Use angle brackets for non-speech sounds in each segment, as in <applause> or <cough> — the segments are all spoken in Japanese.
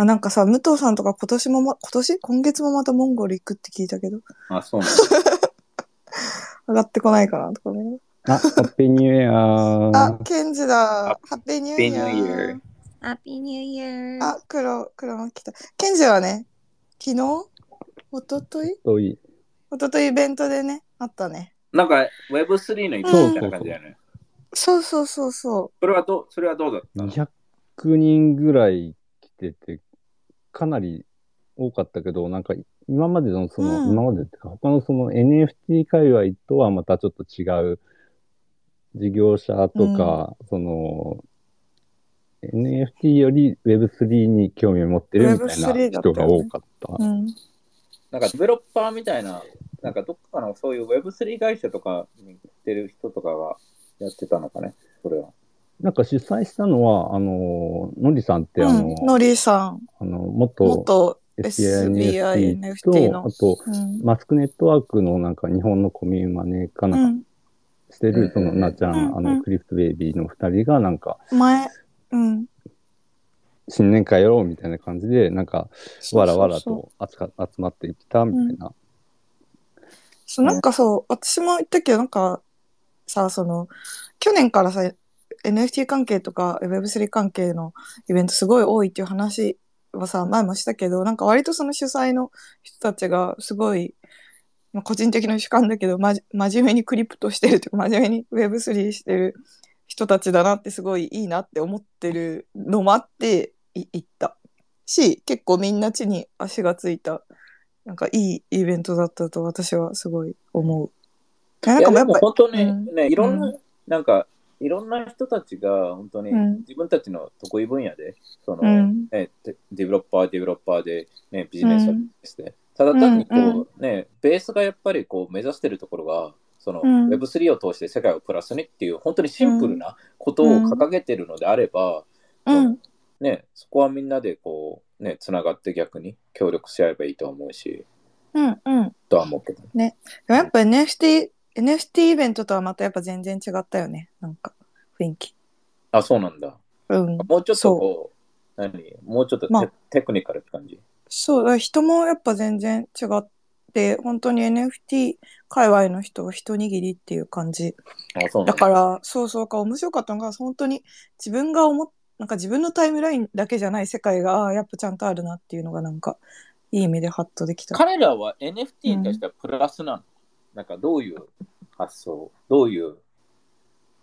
あ、なんかさ、武藤さんとか今年もま、今年？今月もまたモンゴル行くって聞いたけど、あ、そうなんだ。<laughs> 上がってこないかなとかね。あ、ハッピーニューイヤー。あ、ケンジだ。ハッピーニューイヤ Happy New Year ー。ハッピーニューイヤー。あ、黒、黒も来た。ケンジはね、昨日？おとといといい。おとといイベントでね、あったね。なんか Web3 のイベントみたいな感じだよね。そうそうそうそそれはどう、それはどうだったの？200人ぐらい来てて、かなり多かったけど、なんか今までのその、うん今までっていうか、他のその NFT 界隈とはまたちょっと違う事業者とか、その、NFT より Web3 に興味を持ってるみたい Web3 だな人が多かった。う。うん。なんかデベロッパーみたいな、なんかどっかのそういう Web3 会社とかにしてる人とかがやってたのかね、それは。なんか主催したのは、あの、のりさんってあの、うん、ノリさん、あの、元元 SBI NFT と、のあと、うん。マスクネットワークのなんか日本のコミュマネーかうなんかん。してる、うんそのなちゃん、うんうんあの、クリプトベイビーの二人がなんか、前、うん。新年会やろうみたいな感じで、なんか、わらわらと集か集まってきたみたいな。そう、なんかそう、私も言ったけど、なんか、さ、その、去年からさ、NFT 関係とか Web3 関係のイベントすごい多いっていう話はさ、前もしたけど、なんか割とその主催の人たちがすごい、まあ、個人的な主観だけど、まじ、真面目にクリプトしてるとか、真面目に Web3 してる人たちだなってすごいいいなって思ってるのもあって、い行った。し、結構みんな地に足がついた、なんかいいイベントだったと私はすごい思う。なんかもやっぱ本当にうんね、いろんな、うなんか、いろんな人たちが本当にうん。自分たちの得意分野で、その、うん。ね、デデベロッパー、デベロッパーで、ね、ビジネスをして、ただ単にこう、うんね、ベースがやっぱりこう目指してるところが、その、うん。Web3 を通して世界をプラスにっていう、本当にシンプルなことを掲げてるのであれば、うん、ね、そこはみんなでこう、ね、つながって逆に協力し合えばいいと思うし、うん、うん。とは思うけど。でもやっぱ NFT、NFT イベントとはまたやっぱ全然違ったよね。なんか、雰囲気。あ、そうなんだ。うん。もうちょっとこう、何？もうちょっとテ,、まあテクニカルって感じ？そう、だ人もやっぱ全然違って、本当に NFT 界隈の人は一握りっていう感じ。あ、そうなんだ。だから、そうそうか、面白かったのが、本当に自分が思っ、なんか自分のタイムラインだけじゃない世界が、ああやっぱちゃんとあるなっていうのがなんか、いい意味でハッとできた。彼らは NFT に対してはプラスなの、なんかどういう発想？どういう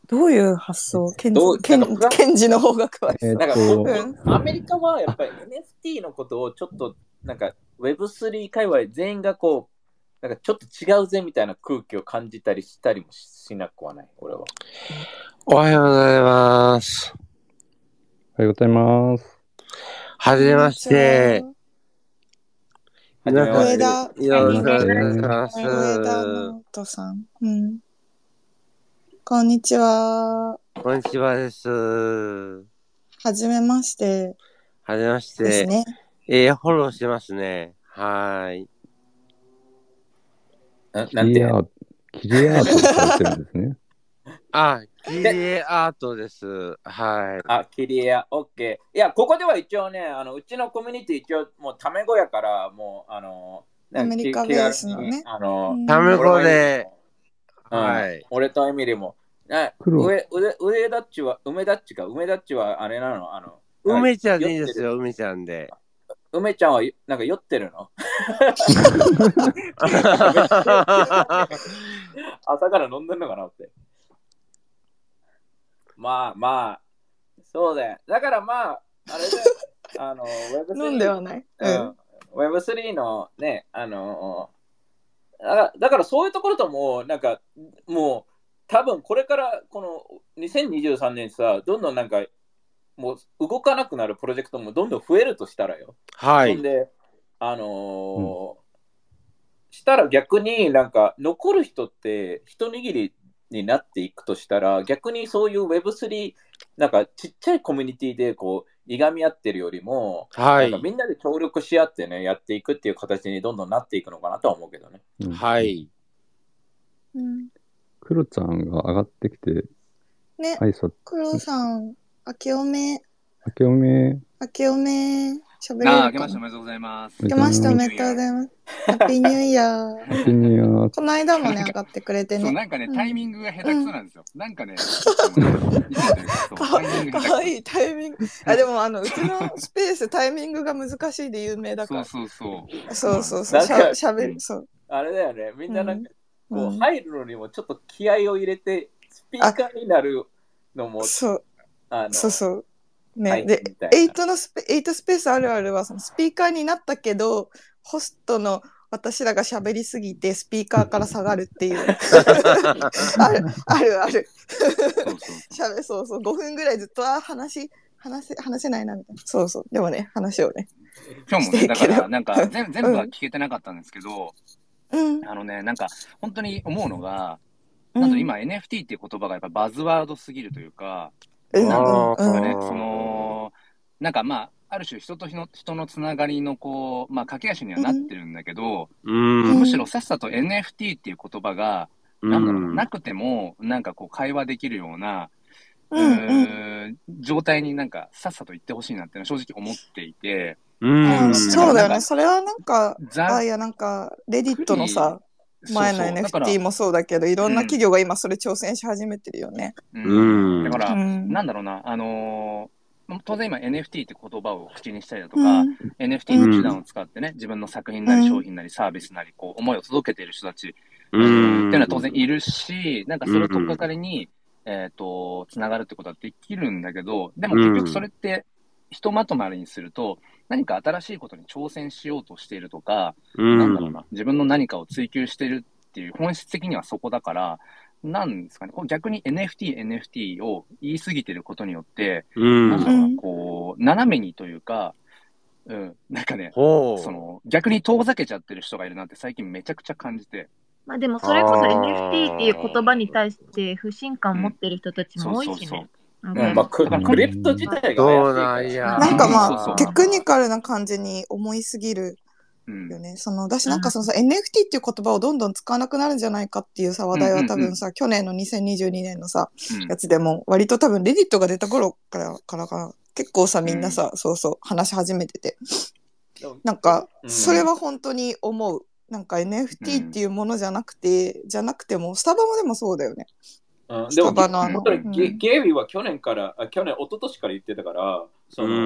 どういう発想？ケンジどう、ケンなんかプラケンジの方が詳しい。えっなんか、とうんアメリカはやっぱり NFT のことをちょっとなんか Web3 界隈全員がこうなんかちょっと違うぜみたいな空気を感じたりしたりもしなくはない？俺はおはようございます。おはようございます。はじめまして。はじめましてしくお願いします。上田さん。うん。こんにちは。こんにちはです。ははじめましてじめまして。ですね。えー、フォローしてますね。はーい。ななんて？キリアート、キリアートをされてるんですね。<laughs> あ、キリアートです。はい。あ、キリア、オッケー。いや、ここでは一応ね、あのうちのコミュニティ一応もうタメ語やから、もう、あの、ねアメリカきベースのね気軽にあの、うんタメ語で、うんはい俺とエミリも。上上上田っちは、梅田っちか、梅田っちはあれなの、あの、梅ちゃんでいいですよ、梅ちゃんで。梅ちゃんはなんか酔ってるの？<laughs> 朝から飲んでんのかなって。まあまあ、そうだよ。だからまあ、あれで、<laughs> あの、Web3 飲んではない。ううんん。Web3 のね、あのだからだからそういうところとも、なんか、もう、多分これからこの2023年さ、どんどんなんか、もう動かなくなるプロジェクトもどんどん増えるとしたらよ。はい。で、あのーしたら逆になんか残る人って一握りになっていくとしたら逆にそういう Web3 なんかちっちゃいコミュニティでこういがみ合ってるよりも、はいなんか。みんなで協力し合ってねやっていくっていう形にどんどんなっていくのかなとは思うけどね。うんはい。うんクロちゃんが上がってきて、ね、挨拶、黒さん、明けおめ、明けおめ、明けおめ。喋れるああ、かな明けましておめでとうございます。明けましておめでとうございます。ハッピーニューイヤー。ハッピーニューイヤーこの間もね、上がってくれてそう、ね。なんかね、うんタイミングが下手くそなんですよ。なんかね、かわいいタイミング。あ、でもあの、うちのスペースタイミングが難しいで有名だから。そうそうそう。そうそうそう。しゃしゃべる。そう。あれだよね、みんななんか、こう、うん入るのにもちょっと気合を入れて、スピーカーになるのも、そう、あの、そうそう。ね、はいでみたいな、エイトのスペ、エイトスペースあるあるは、そのスピーカーになったけど、ホストの私らが喋りすぎて、スピーカーから下がるっていう。<laughs> ある、あるある。そうそうそうそう、5分ぐらいずっと、あ、話、話せ、話せないな、みたいな。そうそう。でもね、話をね。今日もね、だから、なんか全 <laughs> 全部はうん聞けてなかったんですけど、うん。あのね、なんか、本当に思うのが、うんなんと今 NFT っていう言葉がやっぱバズワードすぎるというか、うん、なんうん、うね、うんその、なんかまあ、ある種人と人の人のつながりのこう、まあ、駆け足にはなってるんだけど、うん。うんむしろさっさと NFT っていう言葉が、なんだろう、なくても、なんかこう会話できるような、うん、状態になんかさっさと言ってほしいなっていうのは正直思っていて、うん。うん、そうだよね。それはなんか、ザあ、いや、なんか、レディットのさ、前の NFT もそうだけど、いろんな企業が今それ挑戦し始めてるよね。うん。うん。だから、うん。なんだろうな、あのー当然今 NFT って言葉を口にしたりだとか、うん。NFT の手段を使ってね、自分の作品なり商品なりサービスなり、こう、思いを届けている人たち、うっていうん。のは当然いるし、なんかそれを取っかかりに、えっ、と、つながるってことはできるんだけど、でも結局それって、ひとまとまりにすると、何か新しいことに挑戦しようとしているとか、うん。なんだろうな、自分の何かを追求してるっていう本質的にはそこだから、なんですかね、こう逆に NFT、NFT を言い過ぎてることによって、うん。なんだろうな、うんこう、斜めにというか、うん、なんかね。その、逆に遠ざけちゃってる人がいるなって最近めちゃくちゃ感じて。まあでもそれこそ NFT っていう言葉に対して不信感持ってる人たちも多いしそうそうね。うんまあ、ククリプト自体がそうなん。なんかまあ、そうそうテクニカルな感じに思いすぎるうん。よね。その、だしなんかそのさ、NFT っていう言葉をどんどん使わなくなるんじゃないかっていうさ、話題は多分さ、去年の2022年のさ、うん。やつでも、割と多分レディットが出た頃からからかな、結構さ、みんなさ、そうそう、話し始めてて。なんか、うん。それは本当に思う。なんか NFT っていうものじゃなくて、じゃなくても、スタバもでもそうだよね。うん、でも本当にゲうん。ゲイリーは去年から、あ去年、一昨年から言ってたから、その、う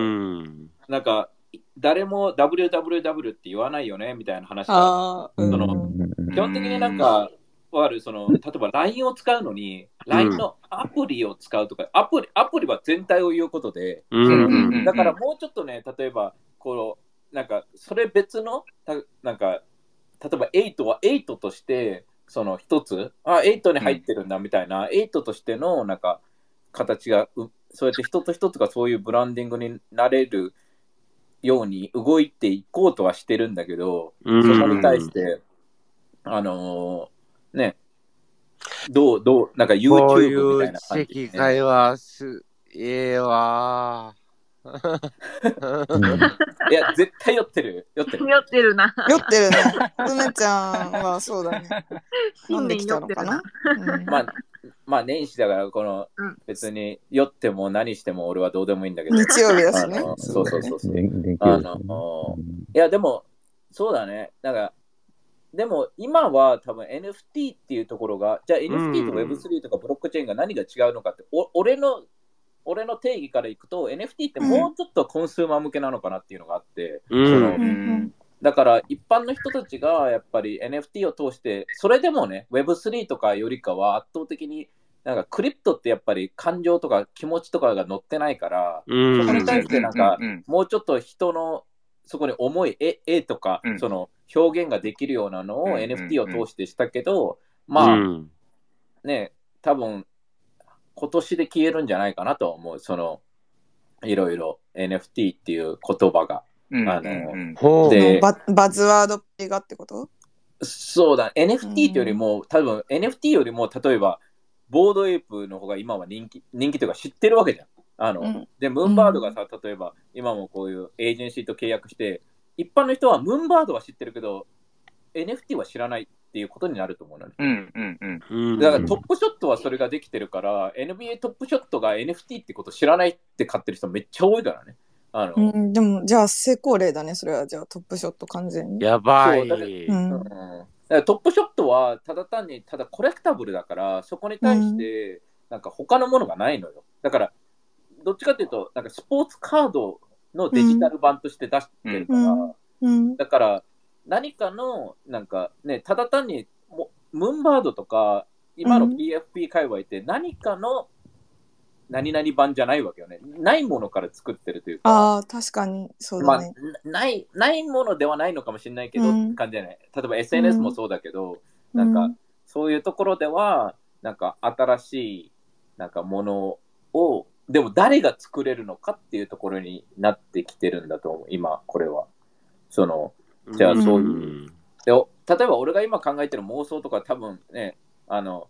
ん。なんか、誰も WWW って言わないよねみたいな話その基本的になんか、わかるその例えば LINE を使うのに、LINE のアプリを使うとか、アプリアプリは全体を言うことで、だからもうちょっとね、例えば、こう、なんか、それ別の、たなんか、例えば8は8として、その一つ、あ、8に入ってるんだみたいな、8としての、なんか、形がう、そうやって一つ一つがそういうブランディングになれるように動いていこうとはしてるんだけど、うん。そこに対して、あのーね、どう、どう、なんかこうい YouTube みたいうな感じでね、知識会話す、ええわいや、絶対酔ってる。酔ってる。酔ってるな。酔ってるね。梅ちゃんはそうだね。<laughs> 飲ん新できたのかな？な。。うんまあ、まあ、年始だから、この、うん別に酔っても何しても俺はどうでもいいんだけど。日曜日だしねそうそうそうそう。あのや、でも、そうだね。なんか、でも今は多分 NFT っていうところが、じゃあ NFT とうん Web3 とかブロックチェーンが何が違うのかって、お俺の、俺の定義からいくと NFT ってもうちょっとコンスーマー向けなのかなっていうのがあって、うん。だから一般の人たちがやっぱり NFT を通して、それでもね、Web3 とかよりかは圧倒的に、なんかクリプトってやっぱり感情とか気持ちとかが乗ってないから、うん。そこに対してなんかもうちょっと人のそこに重い絵絵とか、うん。その表現ができるようなのを NFT を通してしたけど、まあうんね、多分今年で消えるんじゃないかなと思う、そのいろいろ NFT っていう言葉が。でババズワードがってこと？そうだ、NFT ってよりも、多分 NFT よりも、例えば、ボードエイプの方が今は人気、人気というか知ってるわけじゃん。あの、うん。で、ムーンバードがさ、例えば、今もこういうエージェンシーと契約して、一般の人はムーンバードは知ってるけど、NFT は知らないっていうことになると思うのね。うんうんうんうんだからトップショットはそれができてるから、NBA トップショットが NFT ってこと知らないって買ってる人めっちゃ多いからね。あの、うん、でも、じゃあ成功例だね、それは。じゃあトップショット完全に。やばそうだかい。うんうんだからトップショットはただ単にただコレクタブルだからそこに対してなんか他のものがないのよだからどっちかっていうとなんかスポーツカードのデジタル版として出してるから、うんうん。だから何かのなんかねただ単にもムーンバードとか今のうん PFP 界隈って何かの何々版じゃないわけよねないものから作ってるというかああ、確かに、そうまあだね。、なない、ないものではないのかもしれないけど、うん感じじゃない。例えば SNS もそうだけど、なんか、そういうところでは、なんか新しい、なんかものを、でも誰が作れるのかっていうところになってきてるんだと思う、今、これは。その、じゃあそういうでお例えば俺が今考えてる妄想とか多分ね、あの、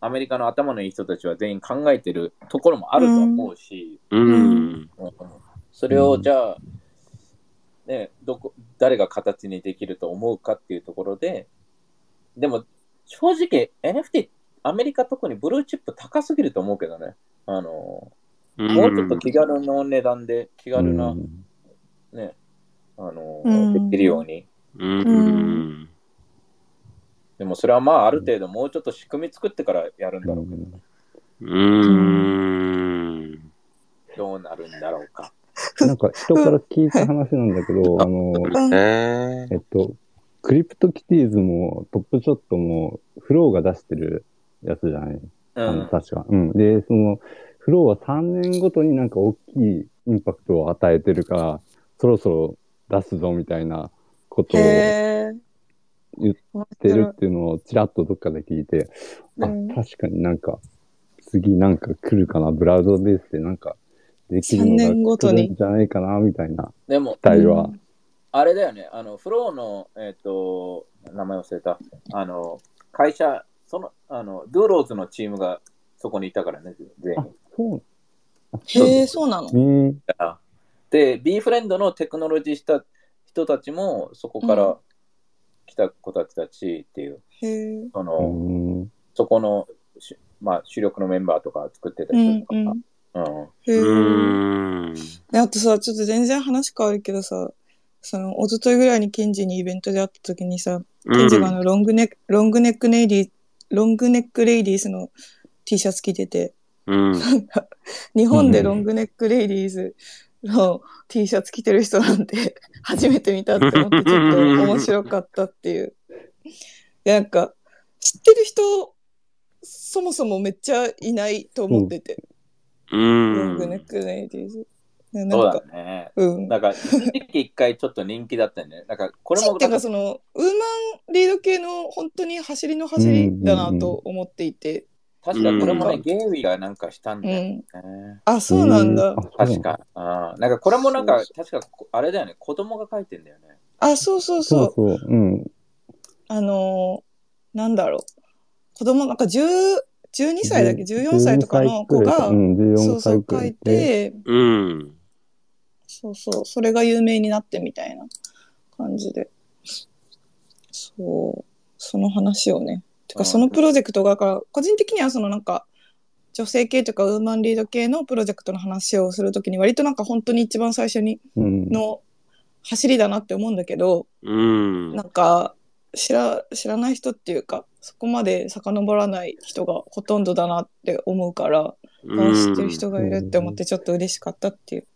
アメリカの頭のいい人たちは全員考えてるところもあると思うし、うん。うん。それをじゃあ、ね、どこ、誰が形にできると思うかっていうところで、でも、正直 NFT、アメリカ特にブルーチップ高すぎると思うけどね。あの、もうちょっと気軽の値段で、気軽な、うん。ね、あの、うん。できるように。うん。でもそれはまあ、ある程度もうちょっと仕組み作ってからやるんだろうけど、うん。どうなるん。だろうか。なん。か人から聞いた話なん。だけど、あの、うん。ええっと、クリプトキティーズもトップショットもフローが出してるやつじゃない、うあのん。確か。うん。で、その、フローは3年ごとになん。か大きいインパクトを与えてるから、そろそろ出すぞみたいなことをへ言ってるっていうのをちらっとどっかで聞いて、あうん、確かになんか、次なんか来るかな、ブラウドベースでなんか、できるの3年ごとにが来るんじゃないかな、みたいなでも、期待は。あれだよね、あの、フローの、えっ、と、名前忘れた、あの、会社、その、あの、ドゥーローズのチームがそこにいたからね、全あ員。、そう。あへえ、そうなの？ねで、B フレンドのテクノロジーした人たちもそこから来た子たちたちっていう、へえ。うその、ん。そこのし、まあ、主力のメンバーとか作ってたうん人とか、うん。うんへえ。うん。であとさ、ちょっと全然話変わるけどさ、その、一昨日ぐらいにケンジにイベントで会った時にさ、ケンジがあの、 Long Neck、Long Neckie Lady、Long Neckie Ladies の T シャツ着てて、うん。日本で Long Neckie Ladies の T シャツ着てる人なんて <laughs> 初めて見たって思ってちょっと面白かったっていう。でなんか、知ってる人、そもそもめっちゃいないと思ってて、うん。グネックレイディース。でなそうんだか、ね。うん。なんか、一時期一回ちょっと人気だったよね。なんか、これもっていうかその、ウーマンリード系の本当に走りの走りだなと思っていて、確かこれもね、うんゲイウィがなんかしたんだよね。うん。あ、そうなんだ。確。か。あーなんかこれもなんかそ、確かこあれだよね、子供が書いてんだよね。あ、そうそうそそうう。そう。うん。あのーなんだろう。子供なんか10、12歳だっけ ?14 歳とかの子が、うん、14そうそう書い。て、うん。そうそう、それが有名になってみたいな感じで。そう、その話をね。てか、うんそのプロジェクトが、だから個人的にはそのなんか、女性系とかウーマンリード系のプロジェクトの話をするときに割となんか本当に一番最初にうん。の走りだなって思うんだけど、うん。なんか知ら知らない人っていうかそこまで遡らない人がほとんどだなって思うから、あ知ってる人がいるって思ってちょっと嬉しかったっていう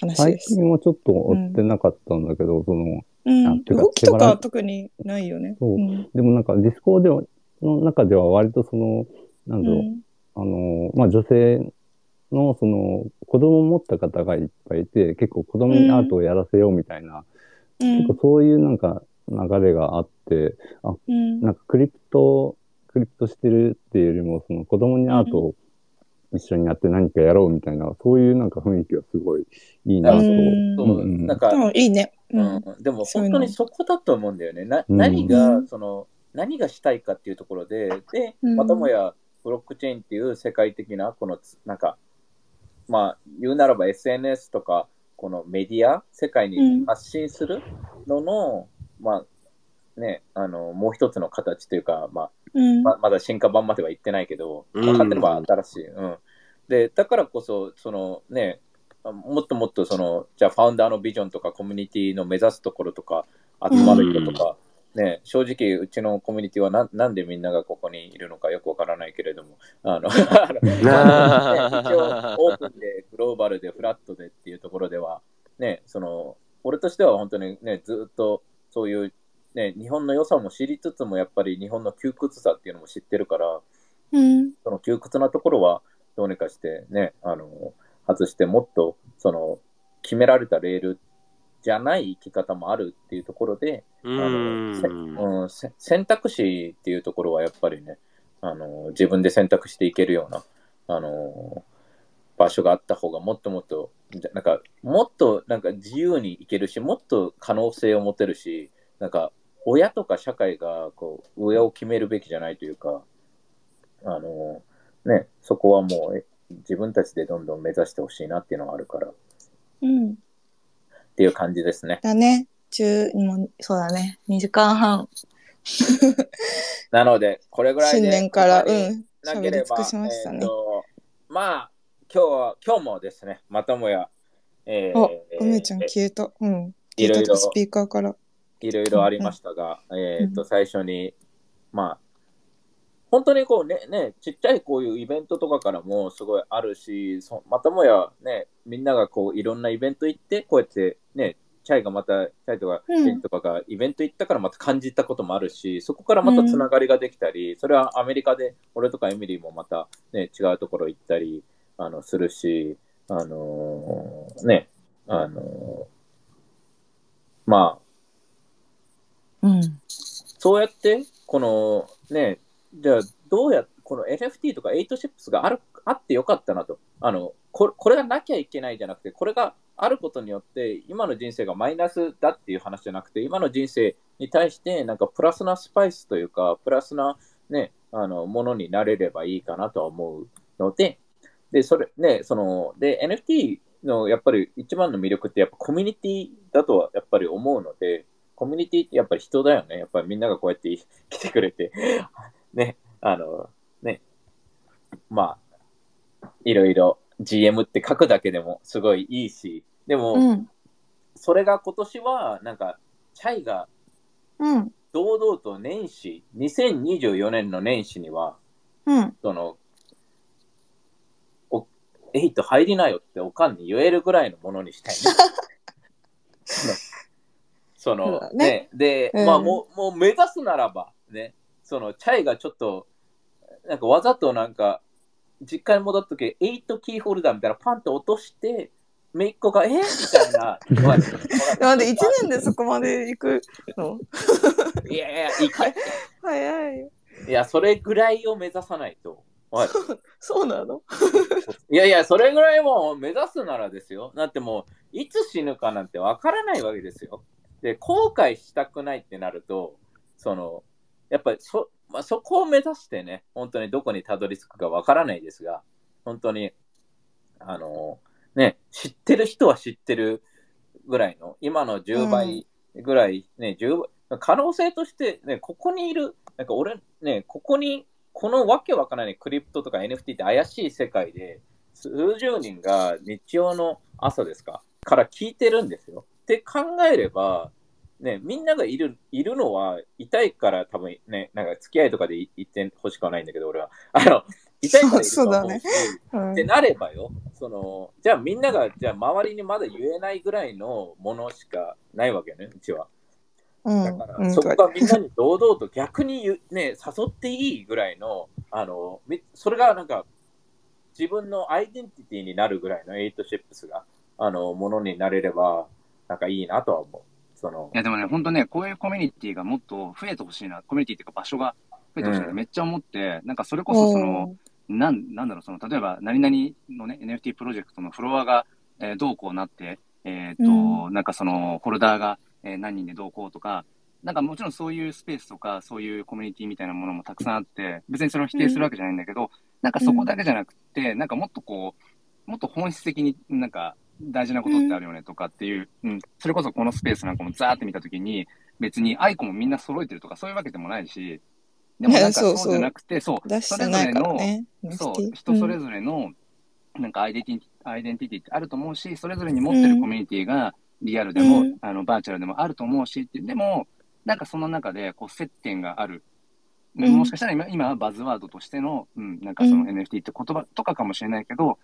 話最です。近はちょっと追ってなかったんだけど、その、うん動きとか特にないよね。そううんでもなんか Discord の中では割とその、なんだろう、うん。あの、まあ、女性のその子供を持った方がいっぱいいて、結構子供にアートをやらせようみたいな、うん。結構そういうなんか流れがあって、あ、うん。なんかクリプト、クリプトしてるっていうよりも、その子供にアートを一緒にやって何かやろうみたいな、そういうなんか雰囲気がすごいいいなと。うん。なんか、うんいいね。ううん。ん、でも本当にそこだと思うんだよね。なうん。何が、うんその、何がしたいかっていうところで、で、うんまたもやブロックチェーンっていう世界的な、このつ、なんか、まあ、言うならば SNS とか、このメディア、世界に発信するのの、まあ、ね、あの、もう一つの形というか、まあ、うんままだ進化版までは行ってないけど、うん分かってれば新しい。うん。で、だからこそ、そのね、もっともっとその、じゃあファウンダーのビジョンとかコミュニティの目指すところとか、集まる人とか、ね、正直、うちのコミュニティはななんでみんながここにいるのかよくわからないけれども、あの、<laughs> 一応、オープンで、グローバルで、フラットでっていうところでは、ね、その、俺としては本当にね、ずっとそういう、ね、日本の良さも知りつつも、やっぱり日本の窮屈さっていうのも知ってるから、うん。その窮屈なところはどうにかしてね、あの、外してもっと、その、決められたレールじゃない生き方もあるっていうところで、うあの。うん、せ選択肢っていうところはやっぱりね、あの、自分で選択していけるような、あの、場所があった方がもっともっと、じゃなんか、もっとなんか自由にいけるし、もっと可能性を持てるし、なんか、親とか社会がこう上を決めるべきじゃないというか、あの、ね、そこはもうえ自分たちでどんどん目指してほしいなっていうのがあるから、っうん。ていう感じですね。だね。中、もう、そうだね。2時間半、なので、これぐらいで。新年から、うん。なければしましたねえー。とまあ、今日は、今日もですね、またもや、えーあ、梅ちゃん消えた。うん。いろいろスピーカーから。いろいろありましたが、えっと、最初に、まあ、本当にこうね、ね、ちっちゃいこういうイベントとかからもすごいあるし、そまたもやね、みんながこういろんなイベント行って、こうやってね、チャイがまた、チャイとか、うんケンとかがイベント行ったからまた感じたこともあるし、そこからまたつながりができたり、それはアメリカで、俺とかエミリーもまたね、違うところ行ったり、あの、するし、あのーね、あのーまあ、うん。そうやって、このね、じゃあどうやこの NFT とか8シップスがあるあってよかったなと。あのここれがなきゃいけないじゃなくて、これがあることによって、今の人生がマイナスだっていう話じゃなくて、今の人生に対して、なんかプラスなスパイスというか、プラスな、ね、あのものになれればいいかなとは思うので、で、それ、ね、その、で、NFT のやっぱり一番の魅力って、やっぱコミュニティだとはやっぱり思うので、コミュニティってやっぱり人だよね。やっぱりみんながこうやって来てくれて、<laughs> ね、あの、ね、まあ、いろいろ GM って書くだけでもすごいいいし、でも、うん。それが今年は、なんか、チャイがうん。堂々と年始、2024年の年始には、うん。その、お、エイト入りなよっておかんに言えるぐらいのものにしたいね。<laughs> その、そのねねで、うんまあもう、もう目指すならば、ね、その、チャイがちょっと、なんかわざとなんか、実家に戻った時、エイトキーホルダーみたいなパンと落として、めいっ子が、え？みたいな。<laughs> なんで1年でそこまで行くの？いやいや、いか早い。いや、それぐらいを目指さないと。<laughs> そうなの？いやいや、それぐらいもう目指すならですよ。だってもう、いつ死ぬかなんてわからないわけですよ。で、後悔したくないってなると、その、やっぱりそ、まあ、そこを目指してね、本当にどこにたどり着くかわからないですが、本当に、あの、ね、知ってる人は知ってるぐらいの、今の10倍ぐらい、ね、10倍、可能性として、ね、ここにいる、なんか俺、ね、ここに、このわけわからないクリプトとか NFT って怪しい世界で、数十人が日曜の朝ですかから聞いてるんですよ。って考えれば、ね、みんながいる、いるのは、痛いから多分ね、なんか付き合いとかで言ってほしくはないんだけど、俺は。<laughs> あの、痛いからいるうし、うんってなればよ、その、じゃあみんなが、じゃあ周りにまだ言えないぐらいのものしかないわけね、うちは。うんだから、うんそこがみんなに堂々と逆に言うね、誘っていいぐらいの、あの、みそれがなんか、自分のアイデンティティになるぐらいの8ships が、あの、ものになれれば、なんかいいなとは思う。その。い、やでもね、本当ね、こういうコミュニティがもっと増えてほしいな、コミュニティっていうか場所が増えてほしいな、うん。めっちゃ思って、なんかそれこそその、なんなんだろう、その例えば何々のね、NFT プロジェクトのフロアが、えーどうこうなって、えっ、と、うなんかその、ホルダーが、えー何人でどうこうとか、なんかもちろんそういうスペースとか、そういうコミュニティみたいなものもたくさんあって、別にそれを否定するわけじゃないんだけど、なんかそこだけじゃなくて、なんかもっとこう、もっと本質的になんか大事なことってあるよねとかっていう、うん、それこそこのスペースなんかもザーって見たときに、別にアイコンもみんな揃えてるとかそういうわけでもないし、でもなんかそうそうそうじゃなくて、そう、出してないからね。そう人それぞれの、なんかアイデンティテアイデンティティってあると思うし、それぞれに持ってるコミュニティがリアルでも、うん。あのバーチャルでもあると思うしでも、なんかその中でこう接点がある。もしかしたら今今はバズワードとしての、うん、なんかそのうん。NFT って言葉とかかもしれないけど、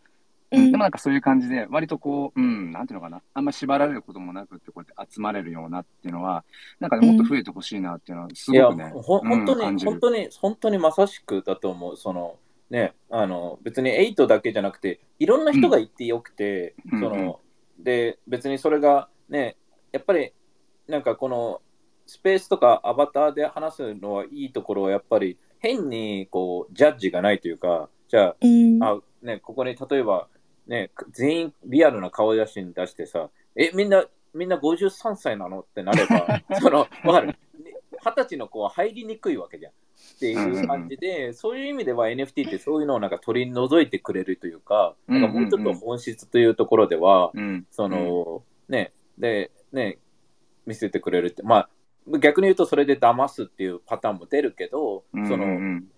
うんうんでもなんかそういう感じで、割とこう、うん、なんていうのかな、あんま縛られることもなくって、こうやって集まれるようなっていうのは、なんかね、もっと増えてほしいなっていうのは、すごくね、ほ本当に、うん感じる本当に、本当にまさしくだと思う。その、ね、あの、別に8だけじゃなくて、いろんな人が行ってよくて、うんその、で、別にそれが、ね、やっぱり、なんかこの、スペースとかアバターで話すのはいいところは、やっぱり、変に、こう、ジャッジがないというか、じゃあ、うん。あ、ね、ここに例えば、ね、全員リアルな顔写真出してさ、え、みんな、みんな53歳なのってなれば、<laughs> その、わかる。二十歳の子は入りにくいわけじゃん。っていう感じで、そういう意味では NFT ってそういうのをなんか取り除いてくれるというか、なんかもうちょっと本質というところでは、うん。その、ね、で、ね、見せてくれるって、まあ、逆に言うとそれで騙すっていうパターンも出るけど、うん、その、うん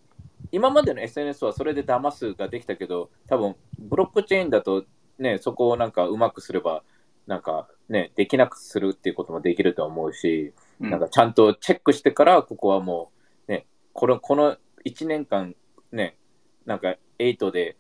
今までの SNS はそれで騙すができたけど、多分ブロックチェーンだと、ね、そこをなんかうまくすれば、なんかね、できなくするっていうこともできると思うし、うん、なんかちゃんとチェックしてから、ここはもう、ね、このこの1年間、ね、なんか8で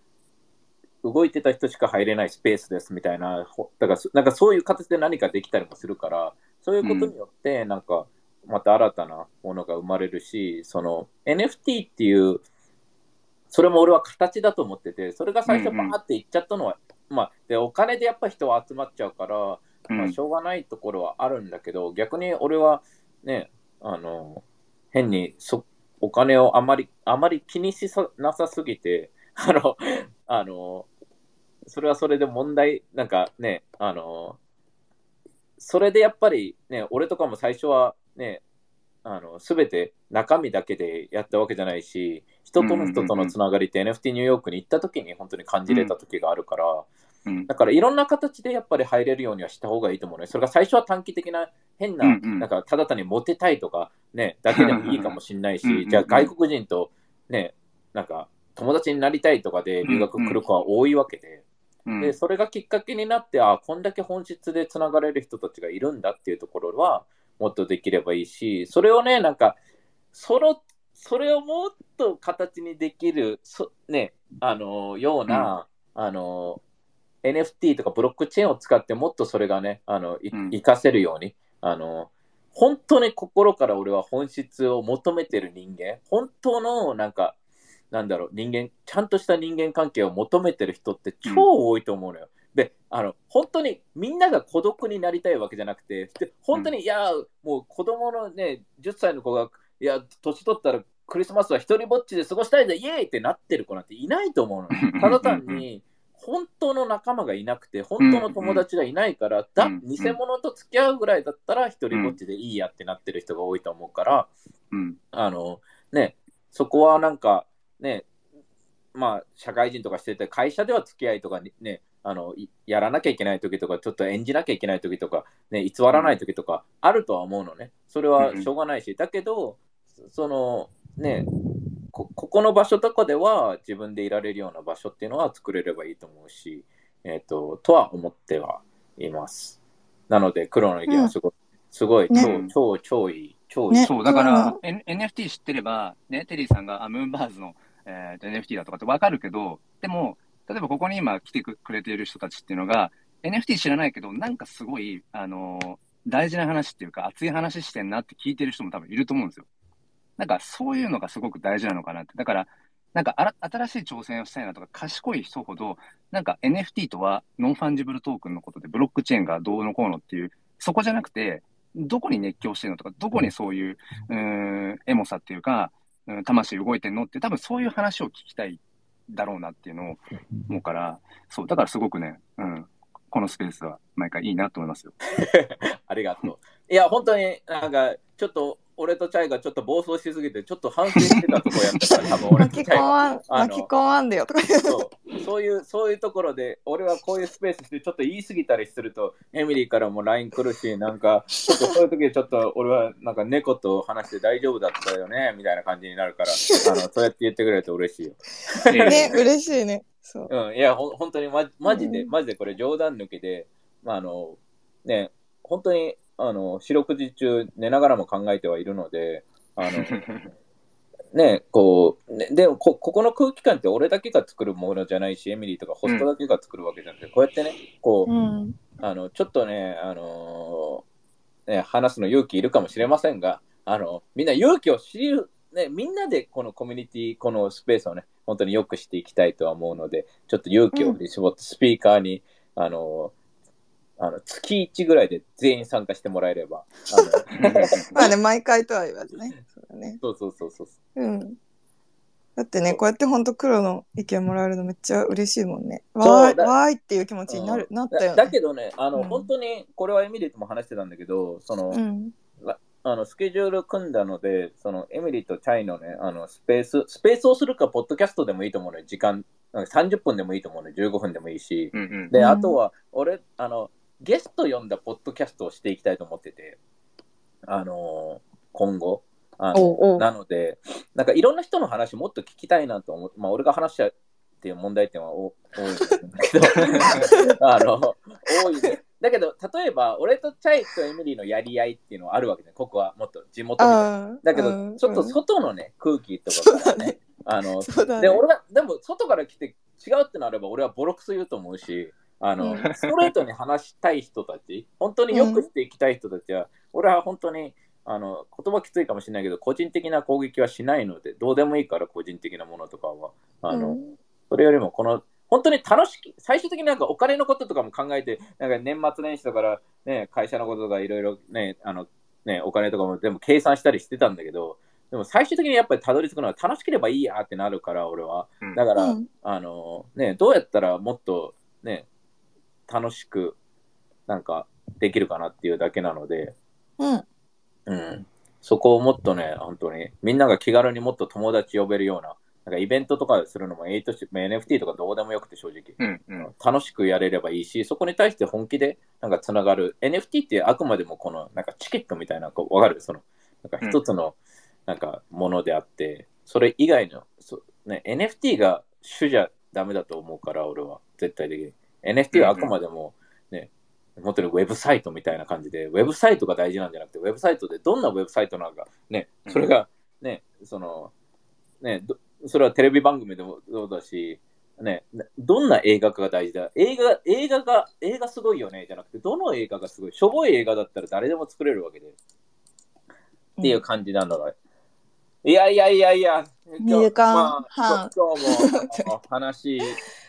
動いてた人しか入れないスペースですみたいな、ほだからそなんかそういう形で何かできたりもするから、そういうことによって、なんか、また新たなものが生まれるし、その NFT っていう、それも俺は形だと思ってて、それが最初バーっていっちゃったのは、まあ、で、お金でやっぱ人は集まっちゃうから、まあ、うんしょうがないところはあるんだけど、逆に俺はね、あの、変にそお金をあまり、あまり気にしさなさすぎて、<laughs> あの、あの、それはそれで問題、なんかね、あの、それでやっぱりね、俺とかも最初はね、あの、すべて中身だけでやったわけじゃないし、人との人とのつながりって NFT ニューヨークに行った時に本当に感じれた時があるから、うん。だからいろんな形でやっぱり入れるようにはした方がいいと思うね。それが最初は短期的な変な、うんうん。なんかただ単にモテたいとかね、だけでもいいかもしれないうんうんうし、ん。じゃあ外国人とね、なんか友達になりたいとかで留学来る子は多いわけで、うん。で、それがきっかけになって、あこんだけ本質でつながれる人たちがいるんだっていうところは、もっとできればいいし、それをね、なんか、その、それをもっと形にできる、そね、あの、ような、あの、NFT とかブロックチェーンを使ってもっとそれがね、あの、活かせるように、あの、本当に心から俺は本質を求めてる人間、本当のなんか、なんだろう、人間、ちゃんとした人間関係を求めてる人って超多いと思うのよ。で、あの、本当にみんなが孤独になりたいわけじゃなくて、で本当に、いや、もう子供のね、10歳の子が、いや、年取ったらクリスマスは一人ぼっちで過ごしたいぜ、イエーイってなってる子なんていないと思うの。<laughs> ただ単に、本当の仲間がいなくて、本当の友達がいないから、だうん。偽物と付き合うぐらいだったら、一人ぼっちでいいやってなってる人が多いと思うから、うん。あの、ね、そこはなんか、ね、まあ、社会人とかしてて、会社では付き合いとかにね、あの、いやらなきゃいけない時とか、ちょっと演じなきゃいけない時とか、ね、偽らない時とか、あるとは思うのね。それはしょうがないし、だけど、その、ね、こここの場所とかでは自分でいられるような場所っていうのは作れればいいと思うし、えっ、と、とは思ってはいます。なので、黒の意見はすごい、すごい、超、ね超、超いい、超いい。ねそう、だから、N- NFT 知ってれば、ね、テリーさんがあムーンバーズの、えーと NFT だとかってわかるけど、でも、例えばここに今来てくくれている人たちっていうのが、NFT 知らないけど、なんかすごい、あのー大事な話っていうか、熱い話してんなって聞いてる人も多分いると思うんですよ。なんかそういうのがすごく大事なのかなって。だから、なんかあら新しい挑戦をしたいなとか、賢い人ほど、なんか NFT とはノンファンジブルトークンのことで、ブロックチェーンがどうのこうのっていう、そこじゃなくて、どこに熱狂してるのとか、どこにそういう、うん、エモさっていうか、うん魂動いてんのって、多分そういう話を聞きたいだろうなっていうのを思うから、そう、だからすごくね、うん、このスペースは毎回いいなと思いますよ。<laughs> ありがとう。いや、本当になんか、ちょっと、俺とチャイがちょっと暴走しすぎて、ちょっと反省してたとこやったから、多分俺とチャイが。巻き込まんでよとか。そうそういう、そういうところで、俺はこういうスペースして、ちょっと言い過ぎたりすると、エミリーからも LINE 来るし、なんか、ちょっとそういう時ちょっと俺はなんか猫と話して大丈夫だったよね、みたいな感じになるから、あのそうやって言ってくれると嬉しいよ。ね、嬉しいね。そう。うん、いや、ほん本当にま、マジで、うんマジでこれ冗談抜きで、まあ、あの、ね、本当に、あの、四六時中寝ながらも考えてはいるので、あの、<laughs> ね、こう、ね、でもこ、ここの空気感って俺だけが作るものじゃないし、エミリーとかホストだけが作るわけじゃなくて、こうやってね、こう、うん。あの、ちょっとね、あのーね、話すの勇気いるかもしれませんが、あの、みんな勇気を知る、ね、みんなでこのコミュニティ、このスペースをね、本当に良くしていきたいとは思うので、ちょっと勇気を振り絞ってスピーカーに、あのーあの、月1ぐらいで全員参加してもらえれば、あの <laughs> まあね、毎回とは言わずね。そうだね。そうそうそうそう。うん。だってね、こうやってほんと黒の意見もらえるのめっちゃ嬉しいもんね。わーわーいっていう気持ちになる、なったよだだね。けどね、あの、うん本当に、これはエミリーとも話してたんだけど、その、うん。あのスケジュール組んだので、そのエミリーとチャイのね、あのスペース、スペースをするか、ポッドキャストでもいいと思うのよ。時間、なんか30分でもいいと思うのよ。15分でもいいし。うんうん。で、うんあとは、俺、あの、ゲスト呼んだポッドキャストをしていきたいと思ってて、あの今後。あのおうおうなので、なんかいろんな人の話もっと聞きたいなと思って、まあ俺が話しちゃうっていう問題点は多多いんだけど、<laughs> あの、多いね。だけど、例えば、俺とチャイとエミリーのやり合いっていうのはあるわけね。ここはもっと地元みたいな。ああ。だけど、うんちょっと外のね、空気とかからね、あの、ね。で、俺が、でも、外から来て違うってなれば、俺はボロクソ言うと思うし、あの、うんストレートに話したい人たち、本当によくしていきたい人たちは、俺は本当に、あの、言葉きついかもしれないけど、個人的な攻撃はしないので、どうでもいいから、個人的なものとかは。あの、うんそれよりも、この、本当に楽しき、最終的になんかお金のこととかも考えて、なんか年末年始だから、ね、会社のこととかいろいろね、あの、ね、お金とかも全部計算したりしてたんだけど、でも最終的にやっぱりたどり着くのは楽しければいいやってなるから、俺は。うんだから、うんあの、ね、どうやったらもっとね、楽しく、なんか、できるかなっていうだけなので、うん。うん。そこをもっとね、本当に、みんなが気軽にもっと友達呼べるような、なんかイベントとかするのも、8し NFT とかどうでもよくて正直。うんうん。楽しくやれればいいし、そこに対して本気でなんかつながる。NFT ってあくまでもこのなんかチケットみたいな、こうわかる？その、なんか一つのなんかものであって、それ以外の、そね、NFT が主じゃダメだと思うから、俺は絶対的に。NFT はあくまでもね、本当にウェブサイトみたいな感じで、ウェブサイトが大事なんじゃなくて、ウェブサイトでどんなウェブサイトなのか、ね、それがね、その、ね、どそれはテレビ番組でもそうだし、ね、などんな映画かが大事だ。映画、映画が、映画すごいよね、じゃなくて、どの映画がすごい。しょぼい映画だったら誰でも作れるわけで。っていう感じなのが。いやいやいやいや、二時間まあ半今日も話、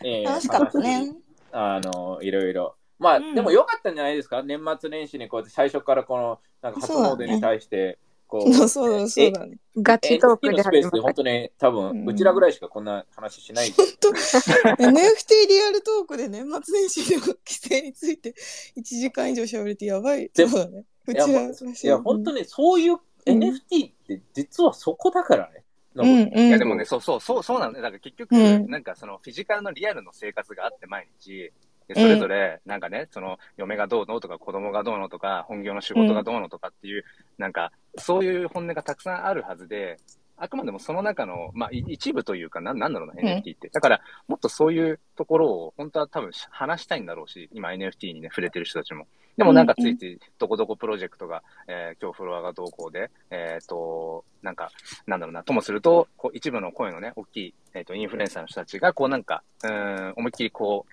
えー楽しかったね。あの、いろいろ。まあ、うんでも良かったんじゃないですか？年末年始にこうやって最初からこの、なんか初詣に対して、こ <laughs> そうそうそうだね。ガチトークでのスペー始まっスで本当に多分、うちらぐらいしかこんな話しない。本当 NFT リアルトークで年末年始の規制について1時間以上喋れてやばい。でそうだね。うちいやらいや、本当に。にそういううん NFT って実はそこだからね。うんうん。いやでもね、そうそう、そう、そうなんだよ。だから結局、うんなんかそのフィジカルのリアルの生活があって毎日、でそれぞれ、なんかね、その、嫁がどうのとか、子供がどうのとか、本業の仕事がどうのとかっていう、なんか、そういう本音がたくさんあるはずで、あくまでもその中の、まあ、い一部というか、なんなんだろうな、ん NFT って。だから、もっとそういうところを、本当は多分話したいんだろうし、今 NFT にね、触れてる人たちも。でもなんかついつい、どこどこプロジェクトが、えー今日フロアがどうこうで、えっ、と、なんか、なんだろうな、ともすると、こう一部の声のね、大きい、えっ、と、インフルエンサーの人たちが、こうなんか、うーん、思いっきりこ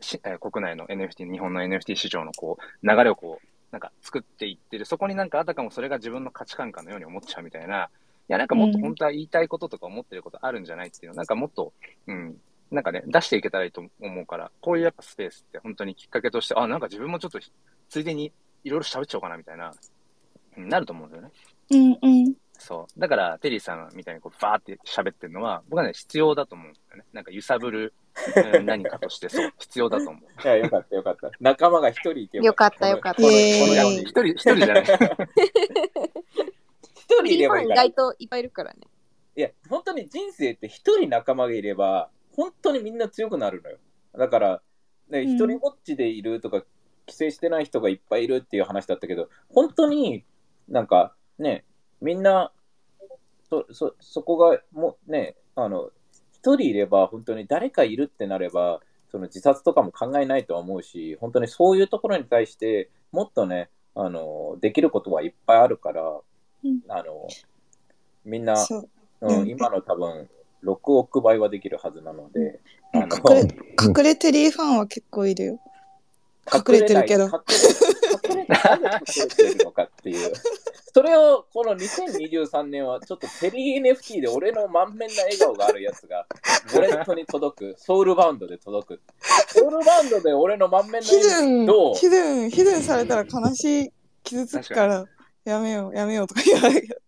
う、しえー国内の NFT、日本の NFT 市場のこう、流れをこう、なんか作っていってる、そこになんかあたかもそれが自分の価値観かのように思っちゃうみたいな、いや、なんかもっと本当は言いたいこととか思ってることあるんじゃないっていうの、なんかもっと、うん、なんかね、出していけたらいいと思うから、こういうやっぱスペースって本当にきっかけとして、あ、なんか自分もちょっとついでにいろいろ喋っちゃおうかなみたいな、うんなると思うんだよね。うんうん。そう。だから、テリーさんみたいにこう、バーって喋ってるのは、僕はね、必要だと思うんだよね。なんか揺さぶる、うん何かとして、そう、必要だと思う。いや、よかったよかった。仲間が一人いてよかったよかったこのこのイエーイこの世に一人、一人じゃない。<laughs> 一人いれば意外といっぱいいるからね。や、本当に人生って一人仲間がいれば、本当にみんな強くなるのよ。だから、ね、うん一人ぼっちでいるとか、帰省してない人がいっぱいいるっていう話だったけど、本当になんかね、みんな、そ、そ、そこがもうね、あの、一人いれば、本当に誰かいるってなれば、その自殺とかも考えないとは思うし、本当にそういうところに対してもっとね、あの、できることはいっぱいあるから、うんあの、みんな、そう。うんうん今の多分、6億倍はできるはずなので、あの隠れ、隠れテリーファンは結構いるよ。隠れてるけど隠れてるのかっていう。それをこの2023年はちょっとテリー NFT で俺の満面な笑顔があるやつがウォレットに届く、ソウルバウンドで届く。ソウルバウンドで俺の満面のヒ笑顔どう、ヒデン、ヒデンされたら悲しい、傷つくから、やめよう、やめようとか言われるけど。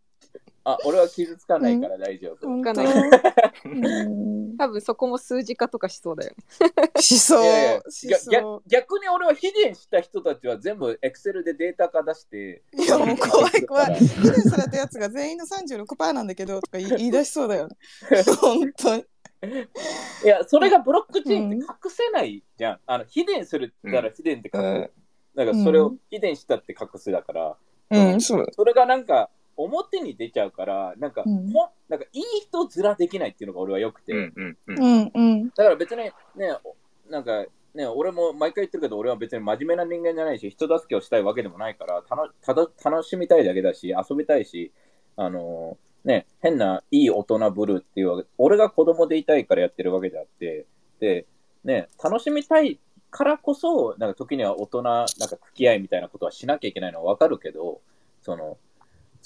あ、俺は傷つかないから大丈夫。本当かないうん多分そこも数字化とかしそうだよね。しそういやいや。し逆そ逆に俺はヒデンした人たちは全部エクセルでデータ化出して、う。いや、もう怖い怖い。ヒデンされたやつが全員の36%なんだけど、とか言い <laughs> 言い出しそうだよね。本当に。いや、それがブロックチェーンって隠せないじゃん。あの、ヒデンするったらヒデンって書く。うんなんかそれをヒデンしたって隠すだから、うん、そう。それがなんか表に出ちゃうから、なんか、うんほんなんかいい人ずらできないっていうのが俺は良くて、うんうんうん。うんうん。だから別にね、おなんかね、俺も毎回言ってるけど、俺は別に真面目な人間じゃないし、人助けをしたいわけでもないから、たのただ楽しみたいだけだし、遊びたいし、あのーね、変ないい大人ぶるっていうわけ、俺が子供でいたいからやってるわけであって、で、ね、楽しみたいからこそ、なんか時には大人、なんか付き合いみたいなことはしなきゃいけないのはわかるけど、その、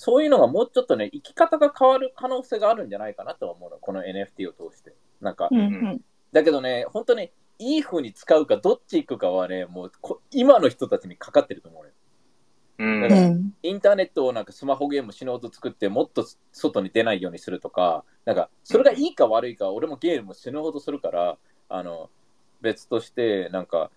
そういうのがもうちょっとね、生き方が変わる可能性があるんじゃないかなとは思うの、この NFT を通して。なんか、うんうん。だけどね、本当にいい風に使うかどっち行くかはね、もうこ今の人たちにかかってると思うね。うんだからうん。インターネットをなんかスマホゲーム死ぬほど作ってもっと外に出ないようにするとか、なんかそれがいいか悪いか、俺もゲーム死ぬほどするから、あの、別として、なんか、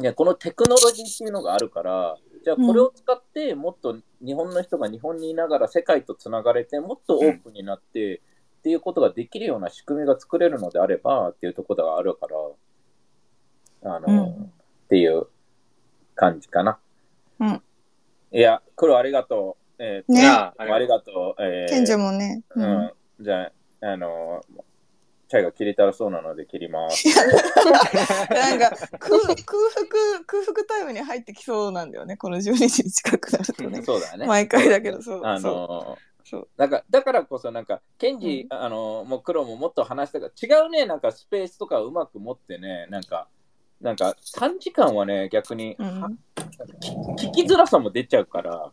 いや、このテクノロジーっていうのがあるから、じゃあこれを使ってもっと日本の人が日本にいながら世界とつながれて、もっとオープンになって、っていうことができるような仕組みが作れるのであればっていうところがあるから、あの、うんっていう感じかな。うんいや、黒ありがとう。えーねいやありがとう。えー賢者もね。ううんん。じゃあ、あの、チャイが切りたらそうなので切ります。なんか空空腹空腹タイムに入ってきそうなんだよね。この12時近くなるとね。<laughs> そうだね。毎回だけどそうあそうのそう。だからだからこそなんかケンジ、あのもう黒ももっと話したから違うね。なんかスペースとかうまく持ってね。なんかなんか3時間はね逆に、うん。は聞きづらさも出ちゃうから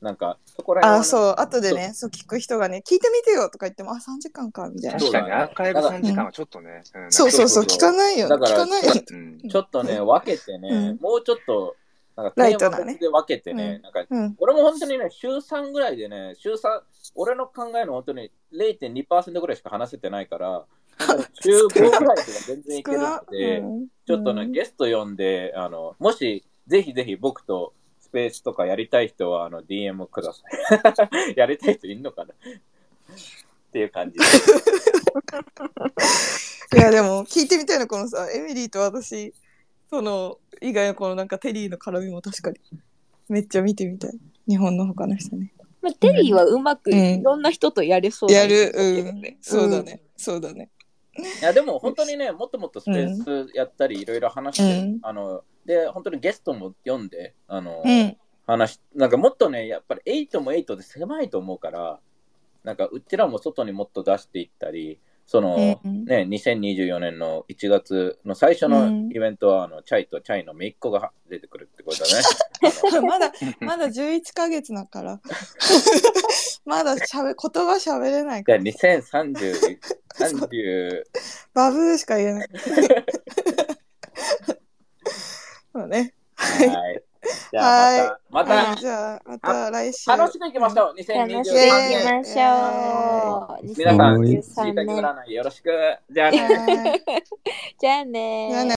なんかそこら辺あそう後でねそう聞く人がね聞いてみてよとか言ってもあ3時間かみたいな。確かに。アーカイブ3時間はちょっとね。ん。そうそうそう聞かないよだから聞かないようん。ちょっとね分けてね、うん。もうちょっとなんかライトなね。で分けてね、うん。なんかうん。俺も本当にね、週3ぐらいでね、週3、俺の考えの本当に0.2%ぐらいしか話せてないから、<laughs> 週5ぐらいでは全然いけるので、うん。ちょっとね、うんゲスト呼んで、あの、もし、ぜひぜひ僕とスペースとかやりたい人は、あの、DM ください。<laughs> やりたい人いんのかな？っていう感じ。で。いやでも聞いてみたいのこのさエミリーと私その以外のこのなんかテリーの絡みも確かにめっちゃ見てみたい。日本の他の人ねまあ、テリーはうまくうん。いろんな人とやれそうなやる。うん。そうだね、そうだね。いや、でも本当にね、もっともっとスペースやったり、いろいろ話して、うん。あの、で、本当にゲストも読んで、あの、うん話なんかもっとね、やっぱり8も8で狭いと思うから、なんかうちらも外にもっと出していったり、その、うんね、2024年の1月の最初のうん。イベントは、あのチャイとチャイの姪っ子が出てくるってことだね。<laughs> まだまだ11ヶ月だから。<laughs> まだしゃべ言葉しゃべれないから。2030、30、バブーしか言えない <laughs> そうね。はい。じゃあまた、まはいじゃあまた来週。た楽しくいきましょう、2023楽しくいき年。ましょう。皆さん、はいしいたけ占いよろしく。じゃあね <laughs> じゃあね